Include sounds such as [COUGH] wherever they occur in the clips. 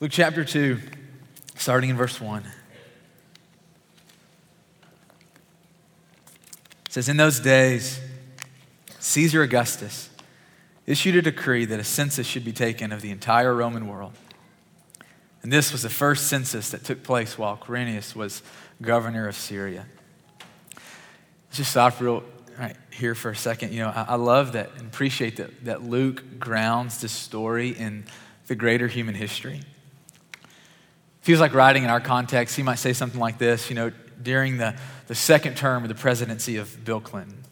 Luke chapter 2, starting in verse 1. It says, In those days, Caesar Augustus issued a decree that a census should be taken of the entire Roman world. And this was the first census that took place while Quirinius was governor of Syria. Let's just stop real right here for a second. You know, I, I love that and appreciate that, that Luke grounds this story in the greater human history. Feels like writing in our context, he might say something like this, you know, during the, the second term of the presidency of Bill Clinton.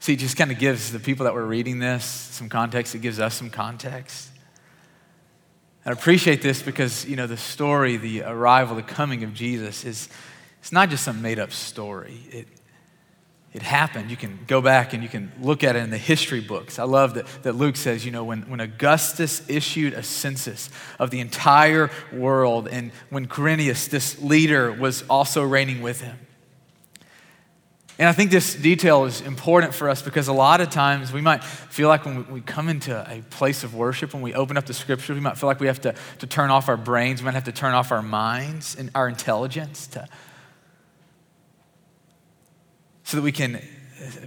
See, it just kind of gives the people that were reading this some context. It gives us some context. I appreciate this because, you know, the story, the arrival, the coming of Jesus is it's not just some made up story. It, it happened. You can go back and you can look at it in the history books. I love that, that Luke says, you know, when, when Augustus issued a census of the entire world, and when Quirinius, this leader, was also reigning with him. And I think this detail is important for us because a lot of times we might feel like when we come into a place of worship, when we open up the scripture, we might feel like we have to, to turn off our brains, we might have to turn off our minds and our intelligence to, so that we can uh,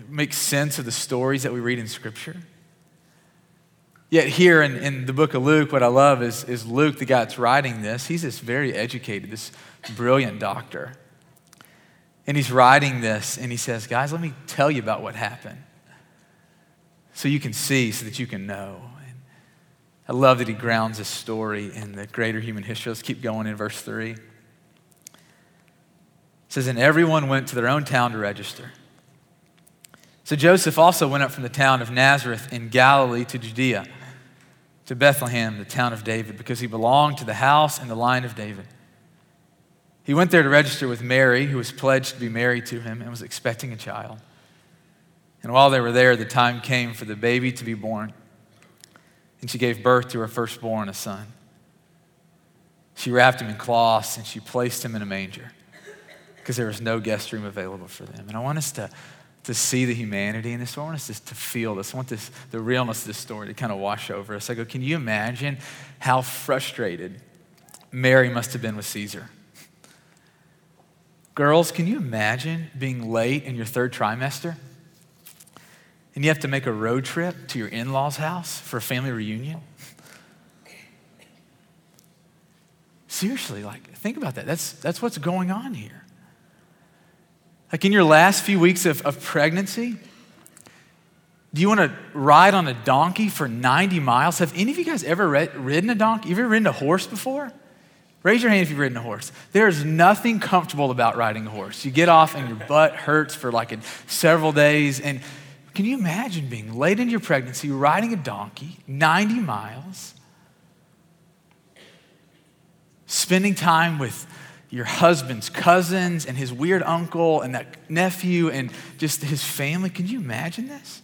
make sense of the stories that we read in scripture. Yet, here in, in the book of Luke, what I love is, is Luke, the guy that's writing this, he's this very educated, this brilliant doctor. And he's writing this, and he says, Guys, let me tell you about what happened so you can see, so that you can know. I love that he grounds this story in the greater human history. Let's keep going in verse 3. It says, And everyone went to their own town to register. So Joseph also went up from the town of Nazareth in Galilee to Judea, to Bethlehem, the town of David, because he belonged to the house and the line of David. He went there to register with Mary, who was pledged to be married to him and was expecting a child. And while they were there, the time came for the baby to be born. And she gave birth to her firstborn, a son. She wrapped him in cloths and she placed him in a manger because there was no guest room available for them. And I want us to, to see the humanity in this. I want us to, to feel this. I want this, the realness of this story to kind of wash over us. I go, can you imagine how frustrated Mary must have been with Caesar? Girls, can you imagine being late in your third trimester? And you have to make a road trip to your in law's house for a family reunion? Seriously, like, think about that. That's, that's what's going on here. Like, in your last few weeks of, of pregnancy, do you want to ride on a donkey for 90 miles? Have any of you guys ever ridden a donkey? Have you ever ridden a horse before? Raise your hand if you've ridden a horse. There's nothing comfortable about riding a horse. You get off and your butt hurts for like several days. And can you imagine being late in your pregnancy, riding a donkey 90 miles, spending time with your husband's cousins and his weird uncle and that nephew and just his family? Can you imagine this?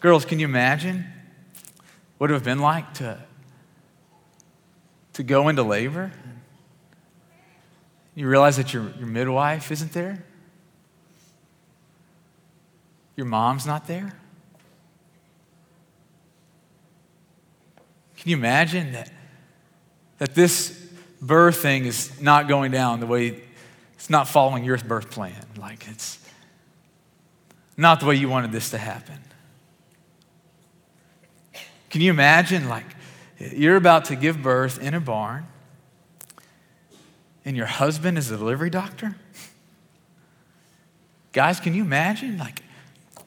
Girls, can you imagine what it would have been like to to go into labor, you realize that your, your midwife isn't there, your mom's not there. Can you imagine that, that this birth thing is not going down the way it's not following your birth plan? Like it's not the way you wanted this to happen. Can you imagine, like, you're about to give birth in a barn, and your husband is a delivery doctor? Guys, can you imagine? Like,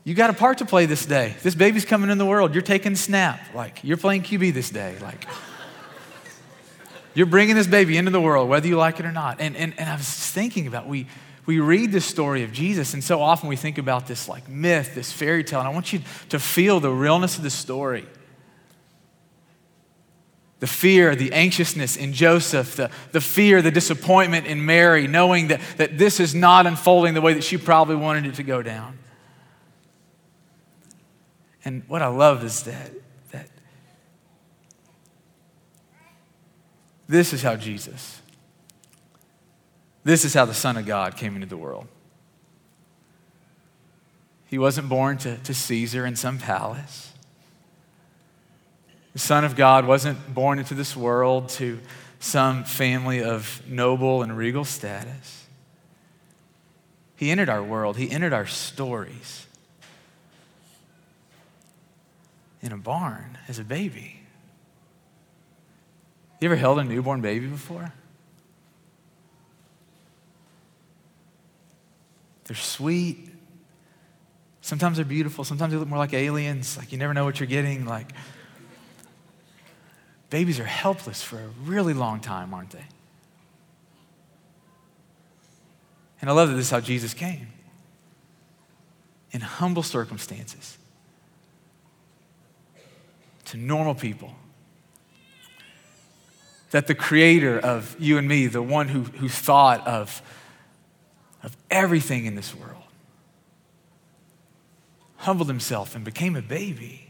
you got a part to play this day. This baby's coming in the world. You're taking snap. Like, you're playing QB this day. Like, you're bringing this baby into the world, whether you like it or not. And, and, and I was thinking about, we, we read the story of Jesus, and so often we think about this like myth, this fairy tale, and I want you to feel the realness of the story the fear, the anxiousness in Joseph, the, the fear, the disappointment in Mary, knowing that, that this is not unfolding the way that she probably wanted it to go down. And what I love is that, that this is how Jesus, this is how the Son of God came into the world. He wasn't born to, to Caesar in some palace. The Son of God wasn't born into this world to some family of noble and regal status. He entered our world, He entered our stories in a barn as a baby. You ever held a newborn baby before? They're sweet. Sometimes they're beautiful. Sometimes they look more like aliens. Like you never know what you're getting. Like babies are helpless for a really long time, aren't they? And I love that this is how Jesus came in humble circumstances to normal people. That the creator of you and me, the one who, who thought of, of everything in this world, humbled himself and became a baby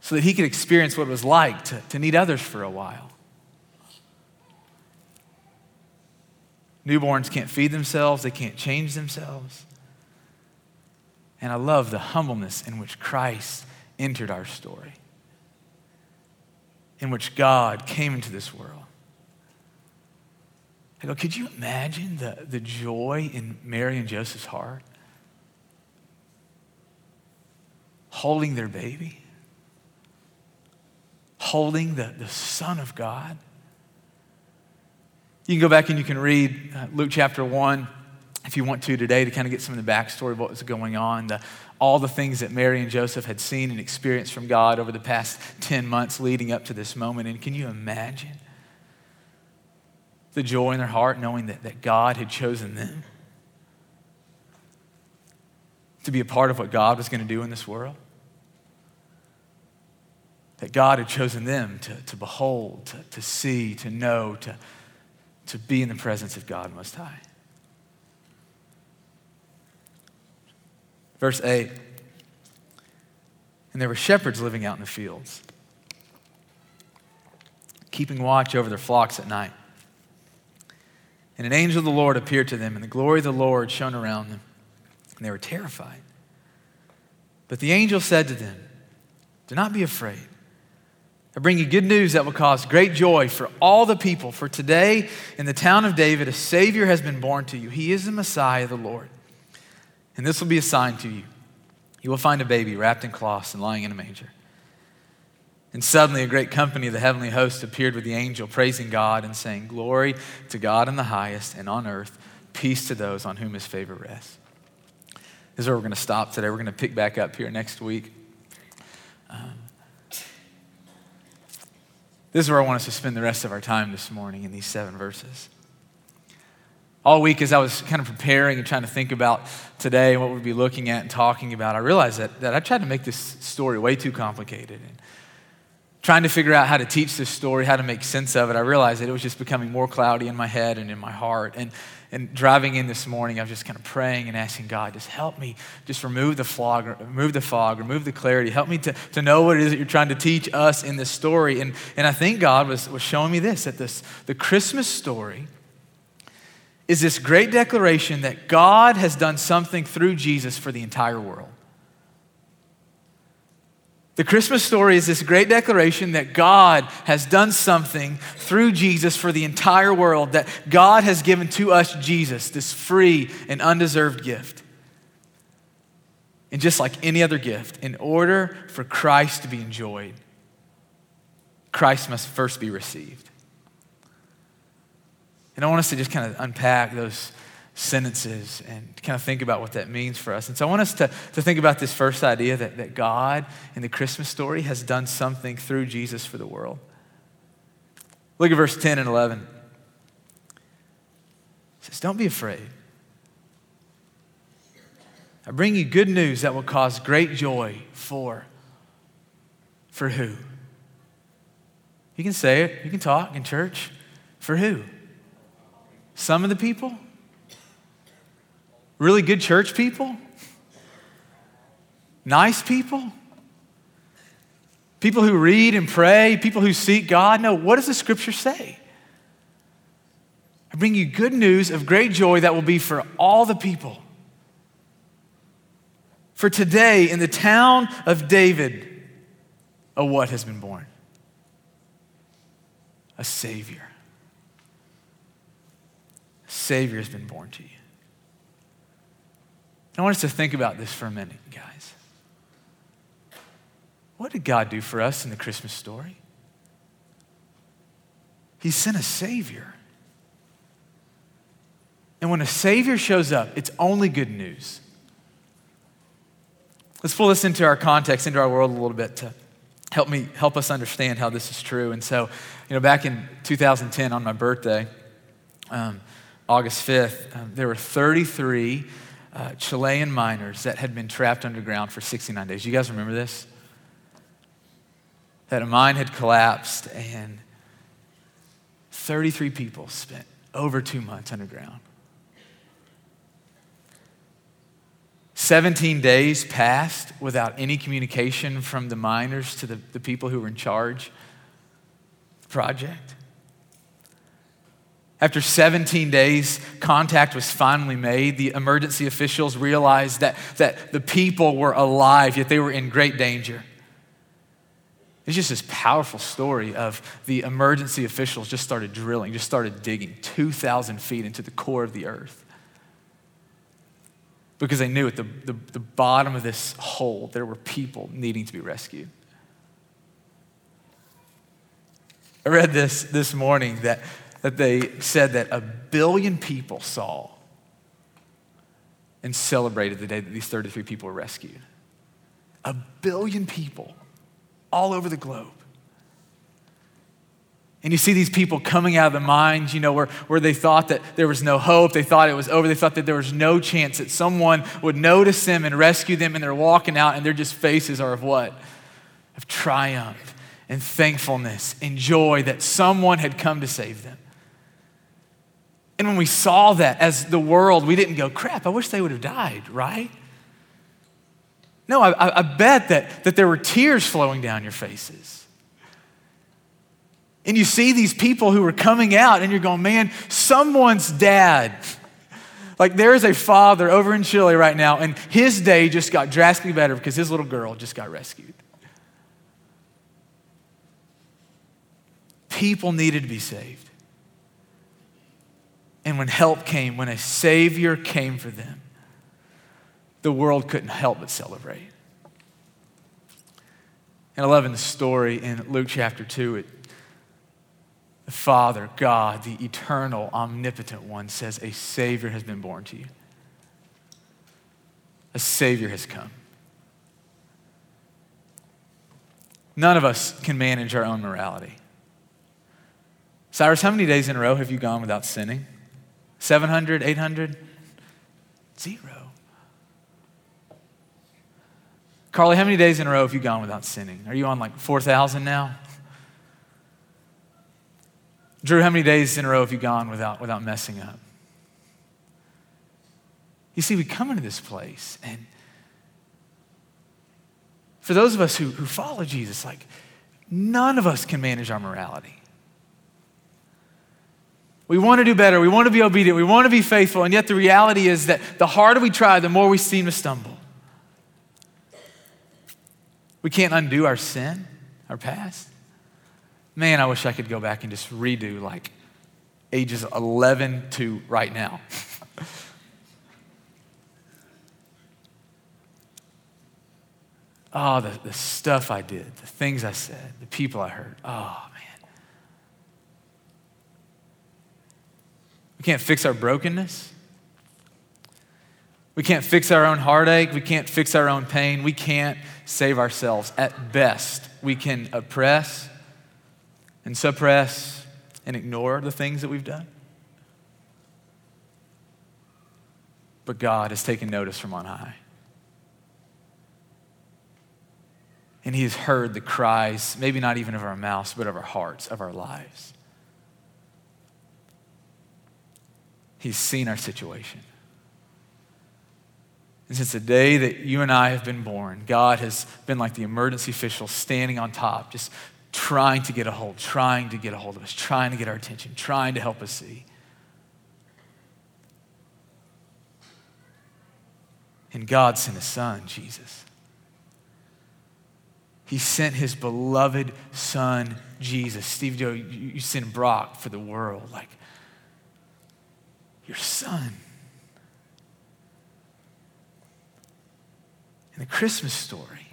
so that he could experience what it was like to, to need others for a while. Newborns can't feed themselves, they can't change themselves. And I love the humbleness in which Christ entered our story, in which God came into this world. I go, could you imagine the, the joy in Mary and Joseph's heart? Holding their baby, holding the, the Son of God. You can go back and you can read uh, Luke chapter 1 if you want to today to kind of get some of the backstory of what was going on, the, all the things that Mary and Joseph had seen and experienced from God over the past 10 months leading up to this moment. And can you imagine the joy in their heart knowing that, that God had chosen them to be a part of what God was going to do in this world? That God had chosen them to, to behold, to, to see, to know, to, to be in the presence of God Most High. Verse 8 And there were shepherds living out in the fields, keeping watch over their flocks at night. And an angel of the Lord appeared to them, and the glory of the Lord shone around them, and they were terrified. But the angel said to them, Do not be afraid. I bring you good news that will cause great joy for all the people. For today, in the town of David, a Savior has been born to you. He is the Messiah, of the Lord. And this will be a sign to you. You will find a baby wrapped in cloths and lying in a manger. And suddenly, a great company of the heavenly host appeared with the angel, praising God and saying, Glory to God in the highest, and on earth, peace to those on whom his favor rests. This is where we're going to stop today. We're going to pick back up here next week. Um, this is where I want us to spend the rest of our time this morning in these seven verses all week as I was kind of preparing and trying to think about today and what we'd be looking at and talking about, I realized that, that I tried to make this story way too complicated. And trying to figure out how to teach this story, how to make sense of it, I realized that it was just becoming more cloudy in my head and in my heart. And, and driving in this morning, I was just kind of praying and asking God, just help me, just remove the fog, remove the fog, remove the clarity. Help me to, to know what it is that you're trying to teach us in this story. And, and I think God was, was showing me this, that this, the Christmas story is this great declaration that God has done something through Jesus for the entire world. The Christmas story is this great declaration that God has done something through Jesus for the entire world, that God has given to us Jesus, this free and undeserved gift. And just like any other gift, in order for Christ to be enjoyed, Christ must first be received. And I want us to just kind of unpack those sentences and kind of think about what that means for us. And so I want us to, to think about this first idea that, that God in the Christmas story has done something through Jesus for the world. Look at verse 10 and 11. It says, Don't be afraid. I bring you good news that will cause great joy for. For who? You can say it, you can talk in church. For who? Some of the people? Really good church people? Nice people? People who read and pray, people who seek God? No, what does the scripture say? I bring you good news of great joy that will be for all the people. For today, in the town of David, a what has been born? A Savior. Savior has been born to you. I want us to think about this for a minute, guys. What did God do for us in the Christmas story? He sent a Savior. And when a Savior shows up, it's only good news. Let's pull this into our context, into our world a little bit to help me help us understand how this is true. And so, you know, back in 2010 on my birthday, um, August 5th, um, there were 33 uh, Chilean miners that had been trapped underground for 69 days. You guys remember this? That a mine had collapsed and 33 people spent over two months underground. 17 days passed without any communication from the miners to the, the people who were in charge project. After 17 days, contact was finally made. The emergency officials realized that, that the people were alive, yet they were in great danger. It's just this powerful story of the emergency officials just started drilling, just started digging 2,000 feet into the core of the earth because they knew at the, the, the bottom of this hole there were people needing to be rescued. I read this this morning that, that they said that a billion people saw and celebrated the day that these 33 people were rescued. A billion people all over the globe. And you see these people coming out of the mines, you know, where, where they thought that there was no hope. They thought it was over. They thought that there was no chance that someone would notice them and rescue them. And they're walking out, and their just faces are of what? Of triumph and thankfulness and joy that someone had come to save them. And when we saw that as the world, we didn't go, crap, I wish they would have died, right? No, I, I bet that, that there were tears flowing down your faces and you see these people who are coming out, and you're going, man, someone's dad. Like there is a father over in Chile right now, and his day just got drastically better because his little girl just got rescued. People needed to be saved. And when help came, when a Savior came for them, the world couldn't help but celebrate. And I love in the story in Luke chapter 2, it the Father, God, the eternal, omnipotent one, says, A Savior has been born to you. A Savior has come. None of us can manage our own morality. Cyrus, how many days in a row have you gone without sinning? 700, 800? Zero. Carly, how many days in a row have you gone without sinning? Are you on like 4,000 now? Drew, how many days in a row have you gone without, without messing up? You see, we come into this place, and for those of us who, who follow Jesus, like, none of us can manage our morality. We want to do better. We want to be obedient. We want to be faithful. And yet, the reality is that the harder we try, the more we seem to stumble. We can't undo our sin, our past man, I wish I could go back and just redo like ages 11 to right now. oh, [LAUGHS] the, the stuff I did, the things I said, the people I hurt. Oh, We can't fix our brokenness. We can't fix our own heartache. We can't fix our own pain. We can't save ourselves. At best, we can oppress and suppress and ignore the things that we've done. But God has taken notice from on high. And He has heard the cries, maybe not even of our mouths, but of our hearts, of our lives. He's seen our situation. And since the day that you and I have been born, God has been like the emergency official standing on top, just trying to get a hold, trying to get a hold of us, trying to get our attention, trying to help us see. And God sent his son, Jesus. He sent his beloved son, Jesus. Steve Joe, you, sent Brock for the world. Like, your son. In the Christmas story,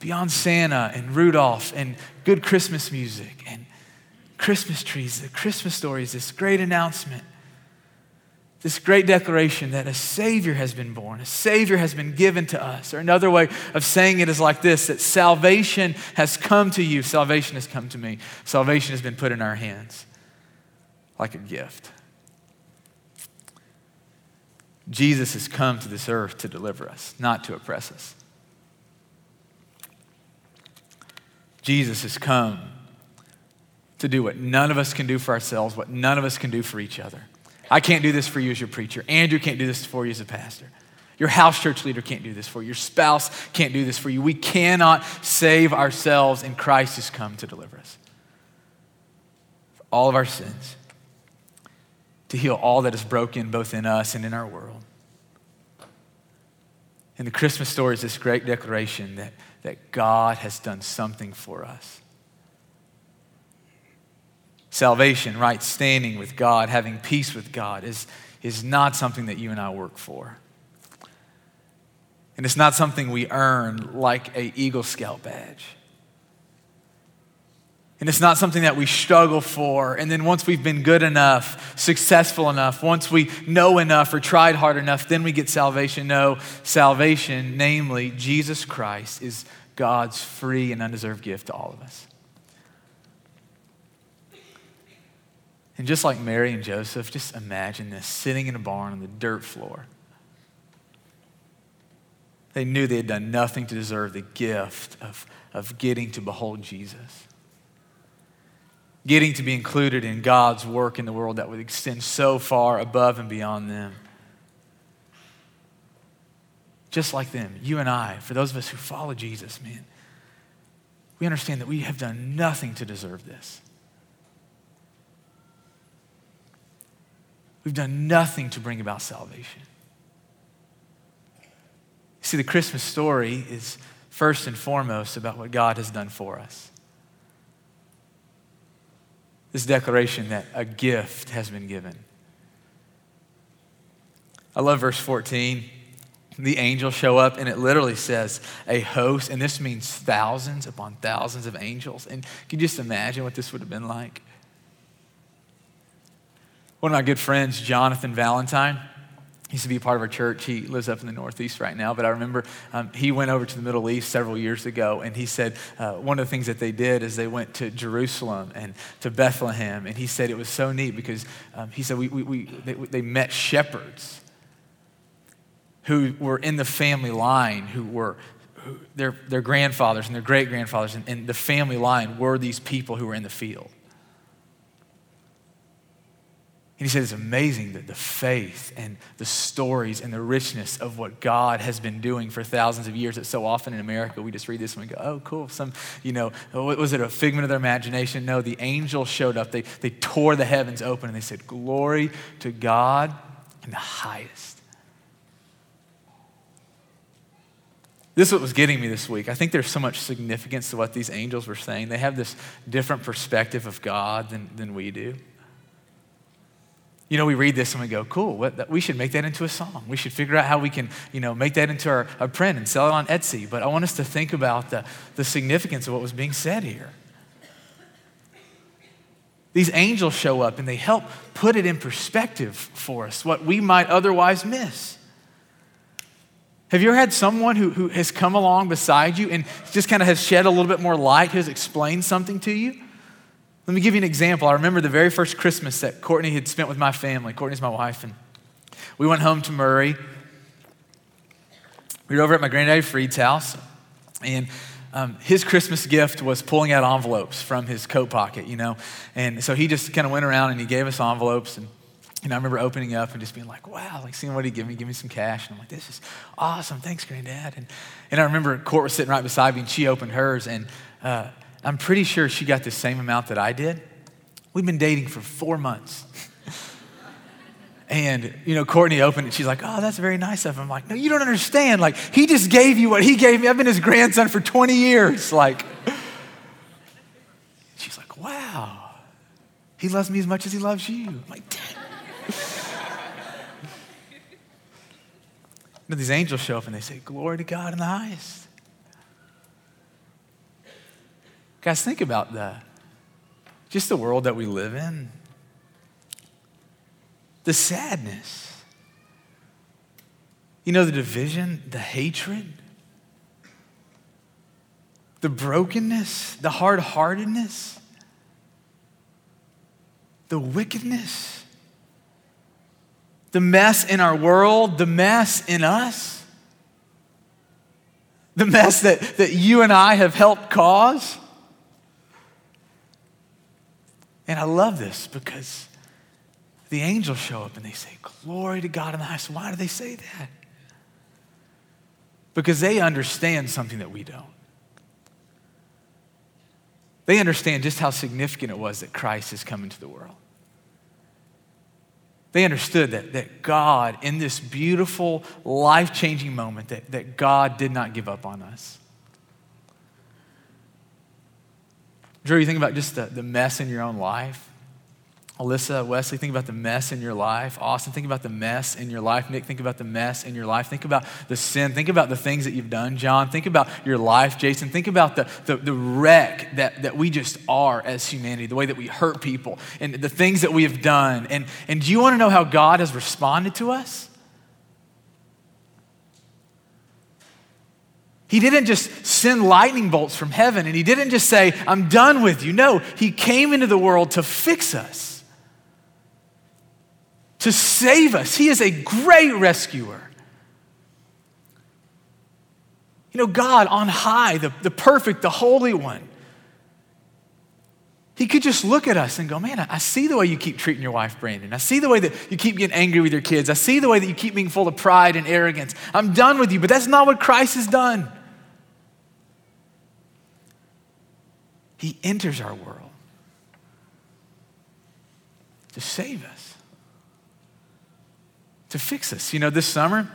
beyond Santa and Rudolph and good Christmas music and Christmas trees, the Christmas story is this great announcement, this great declaration that a Savior has been born, a Savior has been given to us. Or another way of saying it is like this that salvation has come to you, salvation has come to me, salvation has been put in our hands like a gift. Jesus has come to this earth to deliver us, not to oppress us. Jesus has come to do what none of us can do for ourselves, what none of us can do for each other. I can't do this for you as your preacher. Andrew can't do this for you as a pastor. Your house church leader can't do this for you. Your spouse can't do this for you. We cannot save ourselves, and Christ has come to deliver us. For all of our sins, to heal all that is broken both in us and in our world. And the Christmas story is this great declaration that, that God has done something for us. Salvation, right standing with God, having peace with God, is, is not something that you and I work for. And it's not something we earn like a Eagle Scout badge. And it's not something that we struggle for. And then once we've been good enough, successful enough, once we know enough or tried hard enough, then we get salvation. No, salvation, namely Jesus Christ, is God's free and undeserved gift to all of us. And just like Mary and Joseph, just imagine this sitting in a barn on the dirt floor. They knew they had done nothing to deserve the gift of, of getting to behold Jesus, getting to be included in God's work in the world that would extend so far above and beyond them. Just like them, you and I, for those of us who follow Jesus, man, we understand that we have done nothing to deserve this. We've done nothing to bring about salvation. See, the Christmas story is first and foremost about what God has done for us. This declaration that a gift has been given. I love verse 14. The angels show up, and it literally says a host, and this means thousands upon thousands of angels. And can you just imagine what this would have been like? One of my good friends, Jonathan Valentine, used to be a part of our church. He lives up in the Northeast right now, but I remember um, he went over to the Middle East several years ago, and he said uh, one of the things that they did is they went to Jerusalem and to Bethlehem, and he said it was so neat because um, he said we, we, we they, they, met shepherds who were in the family line, who were who, their, their grandfathers and their great grandfathers, and, and the family line were these people who were in the field. And he said it's amazing that the faith and the stories and the richness of what God has been doing for thousands of years that so often in America we just read this and we go, oh, cool. Some, you know, was it a figment of their imagination? No, the angel showed up. They, they tore the heavens open and they said, Glory to God in the highest. This is what was getting me this week. I think there's so much significance to what these angels were saying. They have this different perspective of God than, than we do. You know, we read this and we go, cool, what, we should make that into a song. We should figure out how we can, you know, make that into our, a print and sell it on Etsy. But I want us to think about the, the significance of what was being said here. These angels show up and they help put it in perspective for us, what we might otherwise miss. Have you ever had someone who, who has come along beside you and just kind of has shed a little bit more light, who has explained something to you? Let me give you an example. I remember the very first Christmas that Courtney had spent with my family. Courtney's my wife, and we went home to Murray. We were over at my granddaddy Freed's house, and um, his Christmas gift was pulling out envelopes from his coat pocket, you know. And so he just kind of went around and he gave us envelopes. And, and I remember opening up and just being like, wow, like seeing what he give me, give me some cash. And I'm like, this is awesome. Thanks, Granddad. And, and I remember Court was sitting right beside me and she opened hers. And uh, I'm pretty sure she got the same amount that I did. We've been dating for four months. And, you know, Courtney opened it. She's like, oh, that's very nice of him. I'm like, no, you don't understand. Like, he just gave you what he gave me. I've been his grandson for 20 years. Like, she's like, wow, he loves me as much as he loves you. I'm like. But [LAUGHS] these angels show up and they say, Glory to God in the highest. Guys, think about that. just the world that we live in. The sadness. You know, the division, the hatred, the brokenness, the hard heartedness, the wickedness the mess in our world, the mess in us, the mess that, that you and I have helped cause. And I love this because the angels show up and they say, Glory to God in the highest. Why do they say that? Because they understand something that we don't. They understand just how significant it was that Christ has come into the world. They understood that, that God, in this beautiful, life changing moment, that, that God did not give up on us. Drew, you think about just the, the mess in your own life. Alyssa, Wesley, think about the mess in your life. Austin, think about the mess in your life. Nick, think about the mess in your life. Think about the sin. Think about the things that you've done. John, think about your life. Jason, think about the, the, the wreck that, that we just are as humanity, the way that we hurt people, and the things that we have done. And, and do you want to know how God has responded to us? He didn't just send lightning bolts from heaven and he didn't just say, I'm done with you. No, he came into the world to fix us to save us. He is a great rescuer. You know, God on high, the, the perfect, the holy one, he could just look at us and go, Man, I see the way you keep treating your wife, Brandon. I see the way that you keep getting angry with your kids. I see the way that you keep being full of pride and arrogance. I'm done with you, but that's not what Christ has done. He enters our world to save us to fix us. You know, this summer,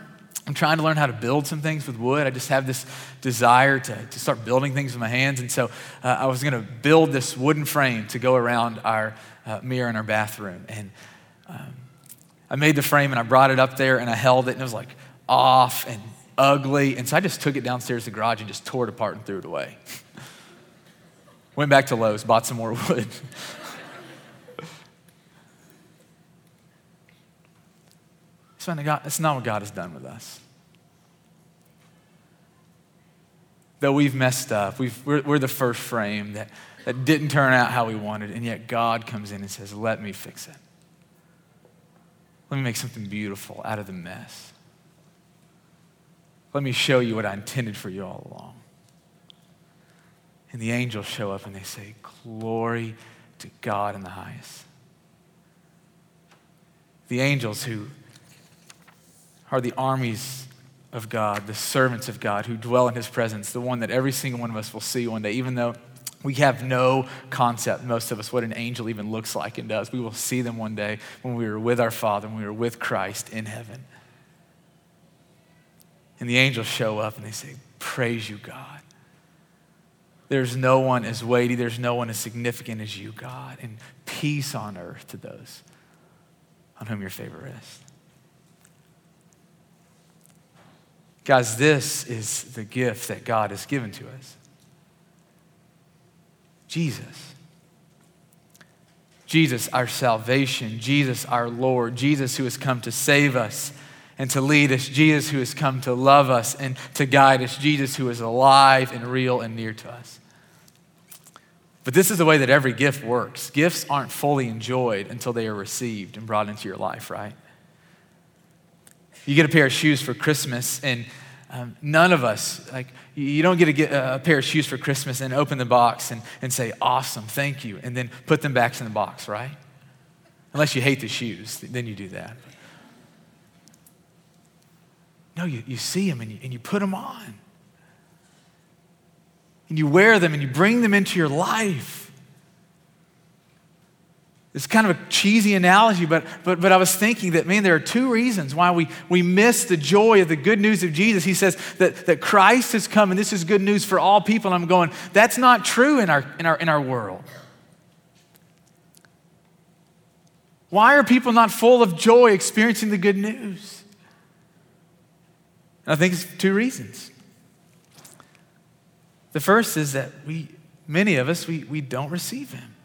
I'm trying to learn how to build some things with wood. I just have this desire to, to start building things with my hands. And so uh, I was going to build this wooden frame to go around our uh, mirror in our bathroom. And um, I made the frame and I brought it up there and I held it and it was like off and ugly. And so I just took it downstairs to the garage and just tore it apart and threw it away. Went back to Lowe's, bought some more [LAUGHS] wood. It's not what God has done with us. Though we've messed up, we've, we're, we're the first frame that, that didn't turn out how we wanted, and yet God comes in and says, Let me fix it. Let me make something beautiful out of the mess. Let me show you what I intended for you all along. And the angels show up and they say, Glory to God in the highest. The angels who are the armies of God, the servants of God who dwell in his presence, the one that every single one of us will see one day, even though we have no concept, most of us, what an angel even looks like and does. We will see them one day when we are with our Father, when we are with Christ in heaven. And the angels show up and they say, Praise you, God. There's no one as weighty, there's no one as significant as you, God. And peace on earth to those on whom your favor rests. Guys, this is the gift that God has given to us Jesus. Jesus, our salvation. Jesus, our Lord. Jesus, who has come to save us and to lead us. Jesus, who has come to love us and to guide us. Jesus, who is alive and real and near to us. But this is the way that every gift works. Gifts aren't fully enjoyed until they are received and brought into your life, right? You get a pair of shoes for Christmas, and um, none of us, like, you don't get to get a, pair of shoes for Christmas and open the box and, and say, awesome, thank you, and then put them back in the box, right? Unless you hate the shoes, then you do that. No, you, you see them and you, and you put them on. And you wear them and you bring them into your life. It's kind of a cheesy analogy, but, but, but I was thinking that, man, there are two reasons why we, we miss the joy of the good news of Jesus. He says that, that Christ has come and this is good news for all people. And I'm going, that's not true in our, in our, in our world. Why are people not full of joy experiencing the good news? And I think it's two reasons. The first is that we, many of us, we, we don't receive Him.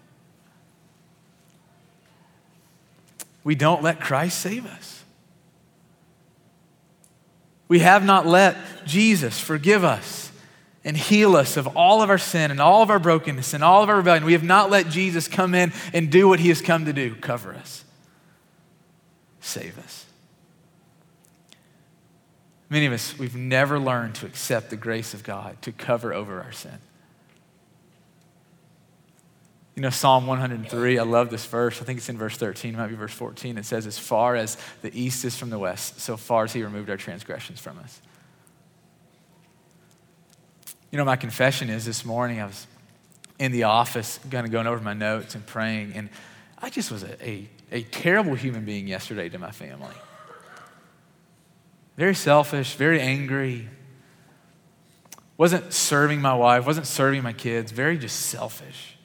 we don't let Christ save us. We have not let Jesus forgive us and heal us of all of our sin and all of our brokenness and all of our rebellion. We have not let Jesus come in and do what he has come to do cover us, save us. Many of us, we've never learned to accept the grace of God to cover over our sin. You know, Psalm 103, I love this verse. I think it's in verse 13, it might be verse 14. It says, As far as the east is from the west, so far as he removed our transgressions from us. You know, my confession is this morning I was in the office, kind of going over my notes and praying, and I just was a, a, a terrible human being yesterday to my family. Very selfish, very angry. Wasn't serving my wife, wasn't serving my kids, very just selfish.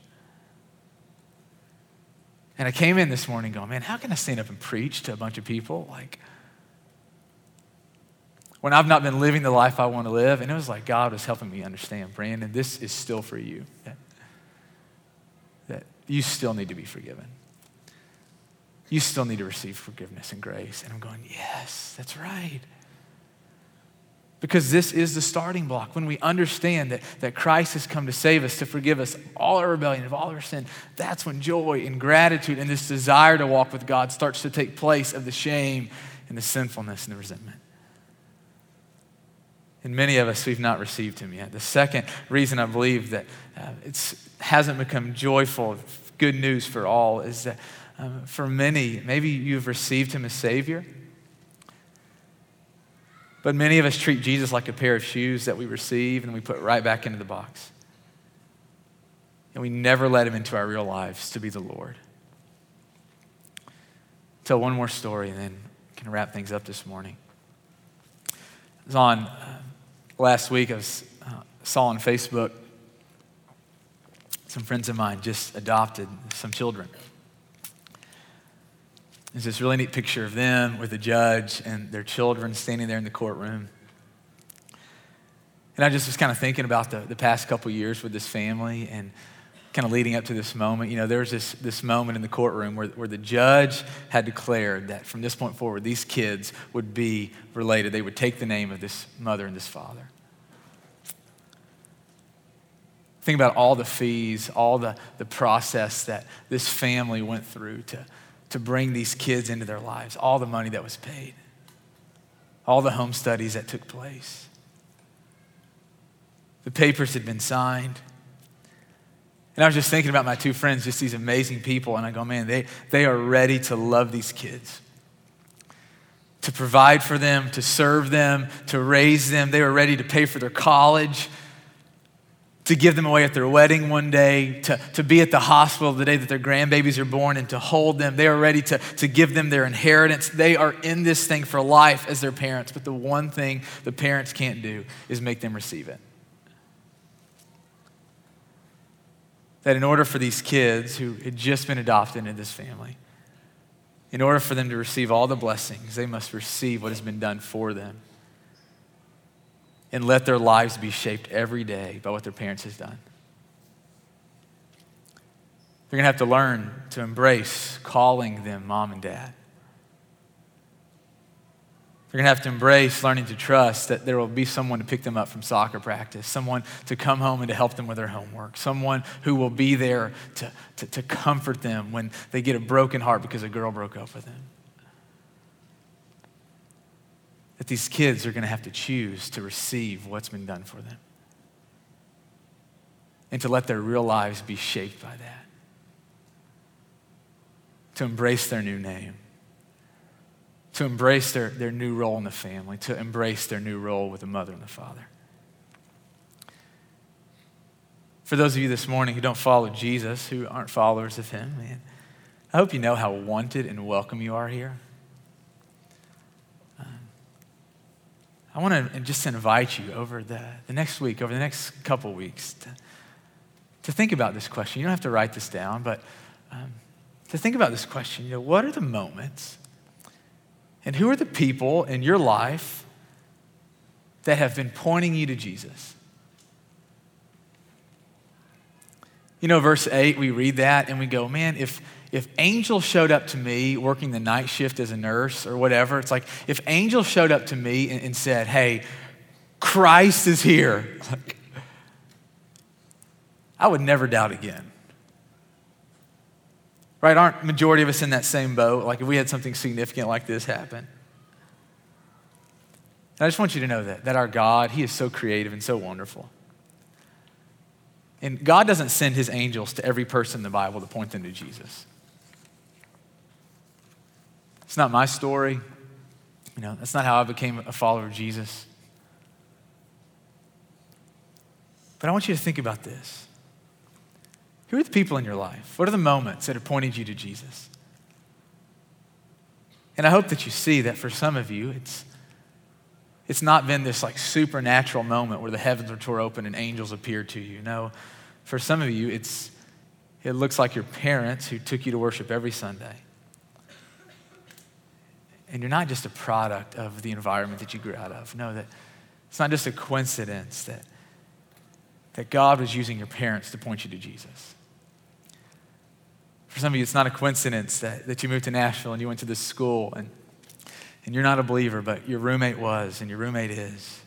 And I came in this morning going, man, how can I stand up and preach to a bunch of people? Like, when I've not been living the life I want to live. And it was like God was helping me understand, Brandon, this is still for you. That, that you still need to be forgiven. You still need to receive forgiveness and grace. And I'm going, yes, that's right. Because this is the starting block. When we understand that, that Christ has come to save us, to forgive us all our rebellion, of all our sin, that's when joy and gratitude and this desire to walk with God starts to take place of the shame and the sinfulness and the resentment. And many of us, we've not received him yet. The second reason I believe that uh, it hasn't become joyful, good news for all, is that um, for many, maybe you've received him as Savior but many of us treat Jesus like a pair of shoes that we receive and we put right back into the box. And we never let him into our real lives to be the Lord. Tell one more story and then can wrap things up this morning. It was on uh, last week, I was, uh, saw on Facebook some friends of mine just adopted some children. There's this really neat picture of them with the judge and their children standing there in the courtroom. And I just was kind of thinking about the, the past couple years with this family and kind of leading up to this moment. You know, there was this, this moment in the courtroom where, where the judge had declared that from this point forward, these kids would be related. They would take the name of this mother and this father. Think about all the fees, all the, the process that this family went through to to bring these kids into their lives, all the money that was paid, all the home studies that took place. The papers had been signed. And I was just thinking about my two friends, just these amazing people, and I go, man, they, they are ready to love these kids, to provide for them, to serve them, to raise them. They were ready to pay for their college to give them away at their wedding one day, to, to be at the hospital the day that their grandbabies are born and to hold them. They are ready to, to give them their inheritance. They are in this thing for life as their parents, but the one thing the parents can't do is make them receive it. That in order for these kids who had just been adopted into this family, in order for them to receive all the blessings, they must receive what has been done for them and let their lives be shaped every day by what their parents has done. They're going to have to learn to embrace calling them mom and dad. They're going to have to embrace learning to trust that there will be someone to pick them up from soccer practice, someone to come home and to help them with their homework, someone who will be there to, to, to comfort them when they get a broken heart because a girl broke up with them. That these kids are going to have to choose to receive what's been done for them and to let their real lives be shaped by that, to embrace their new name, to embrace their, their new role in the family, to embrace their new role with the mother and the father. For those of you this morning who don't follow Jesus, who aren't followers of him, man, I hope you know how wanted and welcome you are here. I want to just invite you over the, the next week, over the next couple weeks, to, to think about this question. You don't have to write this down, but um, to think about this question. You know, what are the moments and who are the people in your life that have been pointing you to Jesus? You know, verse 8, we read that and we go, man, if, if angels showed up to me working the night shift as a nurse or whatever, it's like if angels showed up to me and, and said, hey, Christ is here, [LAUGHS] I would never doubt again. Right? Aren't majority of us in that same boat? Like if we had something significant like this happen. And I just want you to know that, that our God, He is so creative and so wonderful. And God doesn't send His angels to every person in the Bible to point them to Jesus. It's not my story. You know, that's not how I became a follower of Jesus. But I want you to think about this. Who are the people in your life? What are the moments that have pointed you to Jesus? And I hope that you see that for some of you, it's, it's not been this like supernatural moment where the heavens were tore open and angels appeared to you. No, for some of you, it's, it looks like your parents who took you to worship every Sunday. And you're not just a product of the environment that you grew out of. No, that it's not just a coincidence that, that God was using your parents to point you to Jesus. For some of you, it's not a coincidence that, that you moved to Nashville and you went to this school and, and you're not a believer, but your roommate was and your roommate is.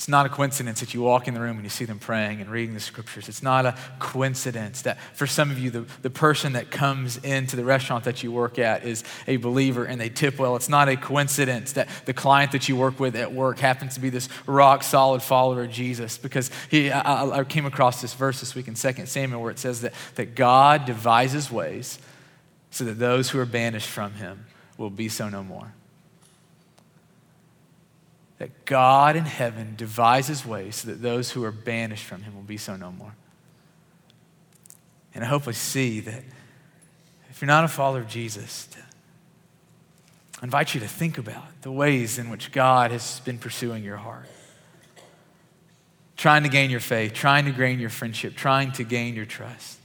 It's not a coincidence that you walk in the room and you see them praying and reading the scriptures. It's not a coincidence that for some of you, the, the person that comes into the restaurant that you work at is a believer and they tip well. It's not a coincidence that the client that you work with at work happens to be this rock solid follower of Jesus because he, I, I came across this verse this week in 2 Samuel where it says that, that God devises ways so that those who are banished from him will be so no more that God in heaven devises ways so that those who are banished from him will be so no more. And I hope we see that if you're not a follower of Jesus, I invite you to think about the ways in which God has been pursuing your heart. Trying to gain your faith, trying to gain your friendship, trying to gain your trust.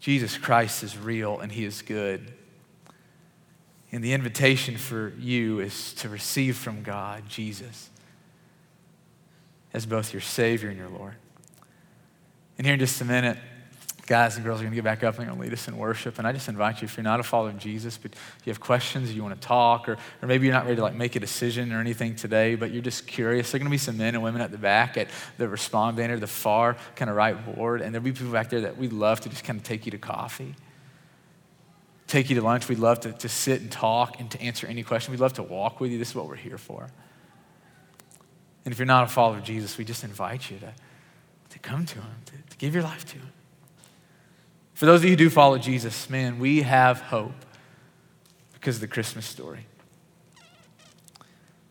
Jesus Christ is real and he is good. And the invitation for you is to receive from God Jesus as both your Savior and your Lord. And here in just a minute, guys and girls are going to get back up and they're going to lead us in worship. And I just invite you, if you're not a follower of Jesus, but you have questions, you want to talk, or, or maybe you're not ready to like make a decision or anything today, but you're just curious, there are going to be some men and women at the back at the respond banner, the far kind of right board, and there'll be people back there that we'd love to just kind of take you to coffee take you to lunch. We'd love to, to sit and talk and to answer any question. We'd love to walk with you. This is what we're here for. And if you're not a follower of Jesus, we just invite you to, to come to him, to, to give your life to him. For those of you who do follow Jesus, man, we have hope because of the Christmas story.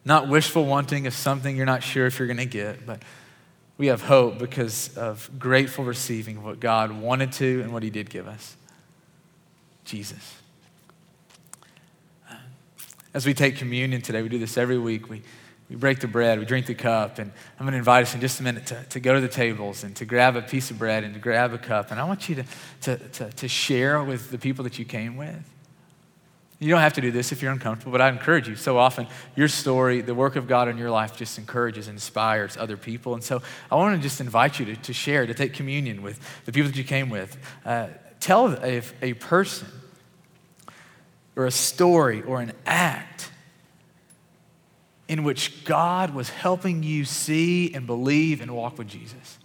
Not wishful wanting of something you're not sure if you're going to get, but we have hope because of grateful receiving of what God wanted to and what He did give us. Jesus. As we take communion today, we do this every week. We, we break the bread, we drink the cup, and I'm going to invite us in just a minute to, to go to the tables and to grab a piece of bread and to grab a cup. And I want you to, to, to, to share with the people that you came with. You don't have to do this if you're uncomfortable, but I encourage you. So often, your story, the work of God in your life just encourages and inspires other people. And so I want to just invite you to, to share, to take communion with the people that you came with. Uh, tell a, a person or a story or an act in which God was helping you see and believe and walk with Jesus.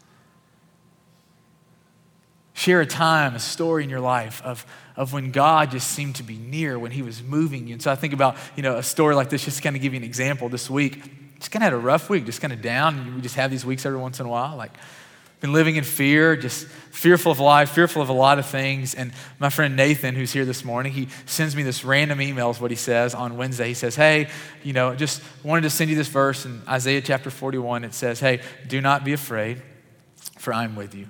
Share a time, a story in your life of, of when God just seemed to be near, when He was moving you. And so I think about, you know, a story like this, just to kind of give you an example. This week, just kind of had a rough week, just kind of down. We just have these weeks every once in a while. Like, been living in fear, just fearful of life, fearful of a lot of things. And my friend Nathan, who's here this morning, he sends me this random email, is what he says on Wednesday. He says, Hey, you know, just wanted to send you this verse in Isaiah chapter 41. It says, Hey, do not be afraid, for I'm with you.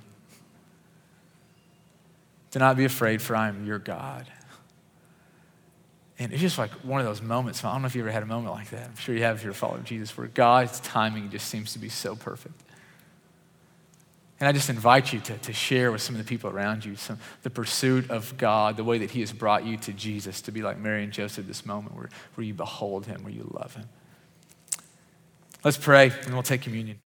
Do not be afraid, for I am your God. And it's just like one of those moments. I don't know if you ever had a moment like that. I'm sure you have if you're of Jesus, where God's timing just seems to be so perfect. And I just invite you to, to share with some of the people around you some, the pursuit of God, the way that He has brought you to Jesus, to be like Mary and Joseph this moment where, where you behold Him, where you love Him. Let's pray, and we'll take communion.